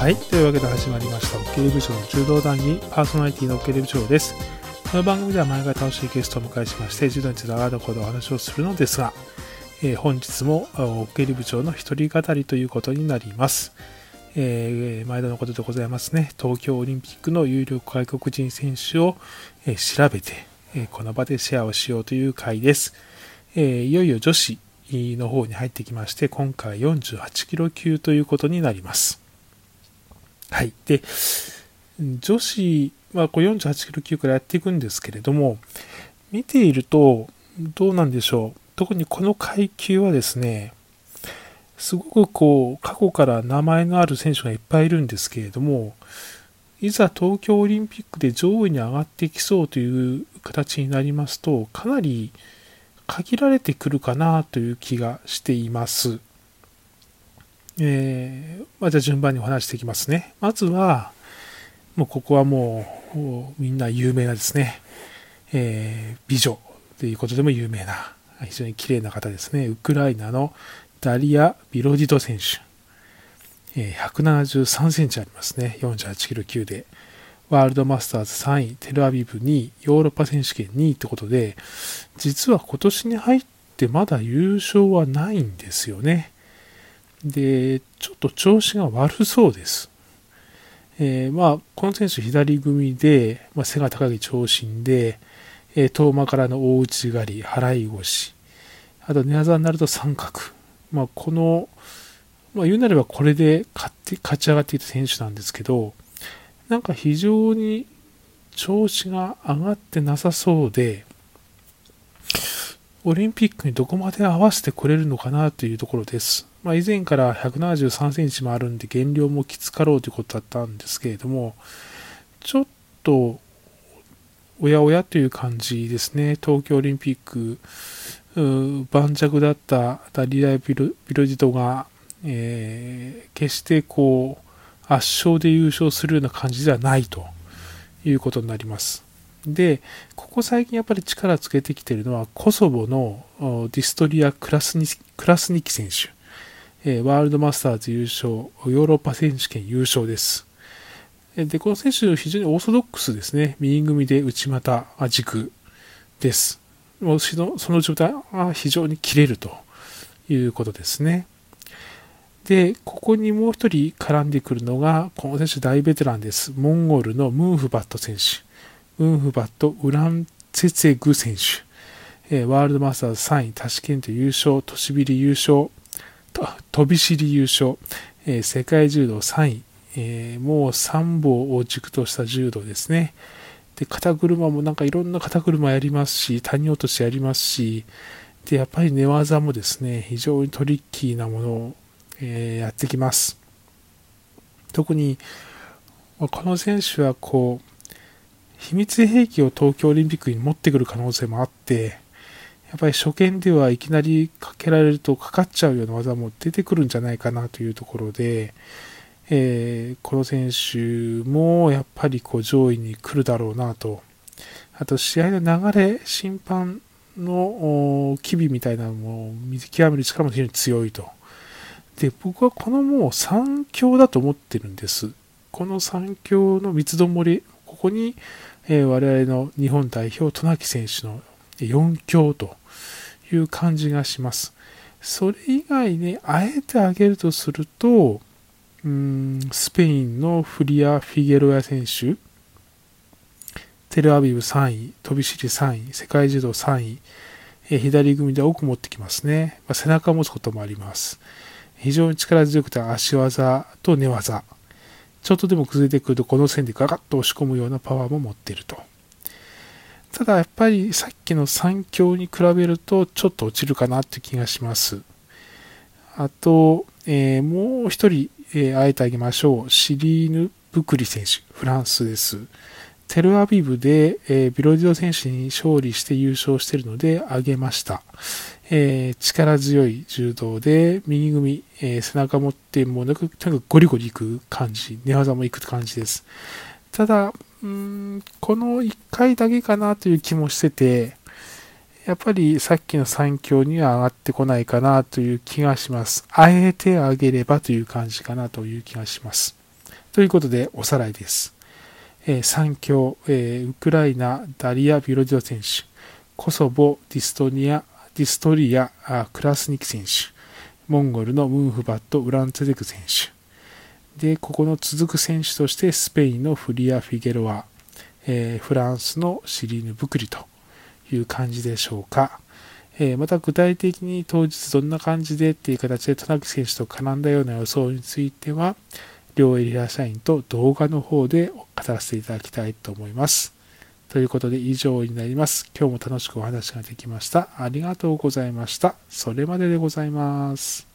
はい。というわけで始まりました、オッケー部長の柔道談義パーソナリティのオッケー部長です。この番組では毎回楽しいゲストをお迎えしまして、柔道についてあらこでお話をするのですが、えー本日もあオケー部長の一人語りということになります。えー毎度のことでございますね。東京オリンピックの有力外国人選手を、えー調べて、えーこの場でシェアをしようという回です。えーいよいよ女子の方に入ってきまして、今回48キロ級ということになります。はい。で、女子はこう48キロ級からやっていくんですけれども、見ていると、どうなんでしょう。特にこの階級はですね、すごくこう、過去から名前のある選手がいっぱいいるんですけれども、いざ東京オリンピックで上位に上がってきそうという形になりますと、かなり限られてくるかなという気がしています。えーまあ、じゃあ順番にお話していきますね。まずは、もうここはもうみんな有名なですね、えー美女ということでも有名な、非常に綺麗な方ですね。ウクライナのダリア・ビロディド選手。え173センチありますね。48キロ級で。ワールドマスターズ3位、テルアビブ2位、ヨーロッパ選手権2位ってことで、実は今年に入ってまだ優勝はないんですよね。で、ちょっと調子が悪そうです。えーまあ、この選手左組で、まあ、背が高い長身で、えー遠間からの大内刈り、払い腰、あと寝技になると三角。まあ、この、まあ、言うなればこれで勝って勝ち上がっていた選手なんですけど、なんか非常に調子が上がってなさそうで、オリンピックにどこまで合わせてこれるのかなというところです。まあ、以前から173センチもあるんで減量もきつかろうということだったんですけれども、ちょっとおやおやという感じですね。東京オリンピック、盤石だったダリラ・ビロビロジトが、えー決してこう圧勝で優勝するような感じではないということになります。で、ここ最近やっぱり力つけてきているのはコソボのディストリア・クラスニクラスニキ選手、えーワールドマスターズ優勝、ヨーロッパ選手権優勝です。で、この選手非常にオーソドックスですね。右組みで内股あ軸です。もうそのその状態は非常に切れるということですね。で、ここにもう一人絡んでくるのが、この選手大ベテランです。モンゴルのムンフバット選手。ムンフバット・ウランツェツェグ選手。えワールドマスターズ3位、タシケント優勝、トシビリ優勝、と飛び尻優勝、えー世界柔道3位、えーもう3本を軸とした柔道ですね。で、肩車もなんかいろんな肩車やりますし、谷落としやりますし、で、やっぱり寝技もですね、非常にトリッキーなものを、えーやってきます。特に、この選手はこう、秘密兵器を東京オリンピックに持ってくる可能性もあって、やっぱり初見ではいきなりかけられるとかかっちゃうような技も出てくるんじゃないかなというところで、えーこの選手もやっぱりこう上位に来るだろうなと。あと試合の流れ、審判の機微みたいなのも見極める力も非常に強いと。で、僕はこのもう三強だと思ってるんです。この三強の三つどもり、ここに、えー我々の日本代表、渡名喜選手の4強という感じがします。それ以外にあえて挙げるとすると、うんスペインのフリア・フィゲロヤ選手、テルアビブ3位、飛び尻3位、世界柔道3位、え左組みで奥持ってきますね。まあ背中を持つこともあります。非常に力強くて足技と寝技。ちょっとでも崩れてくるとこの線でガガッと押し込むようなパワーも持っていると。ただやっぱりさっきの3強に比べるとちょっと落ちるかなって気がします。あと、えーもう一人、えーあえてあげましょう。シリーヌ・ブクリ選手、フランスです。テルアビブで、えービロディド選手に勝利して優勝しているので挙げました。えー力強い柔道で右組み、えー背中持ってもうなんかとにかくゴリゴリいく感じ、寝技もいく感じです。ただ、うんこの1回だけかなという気もしてて、やっぱりさっきの3強には上がってこないかなという気がします。あえて上げればという感じかなという気がします。ということで、おさらいです。えー、3強、えー、ウクライナ、ダリア・ビロディオ選手、コソボ、ディストニア、ディストリア、クラスニキ選手、モンゴルのムンフバット・ウランツェツェグ選手。で、ここの続く選手として、スペインのフリア・フィゲロア、えー、フランスのシリーヌ・ブクリという感じでしょうか。えー、また具体的に当日どんな感じでっていう形で田中選手と絡んだような予想については、両エリア社員と動画の方で語らせていただきたいと思います。ということで以上になります。今日も楽しくお話ができました。ありがとうございました。それまででございます。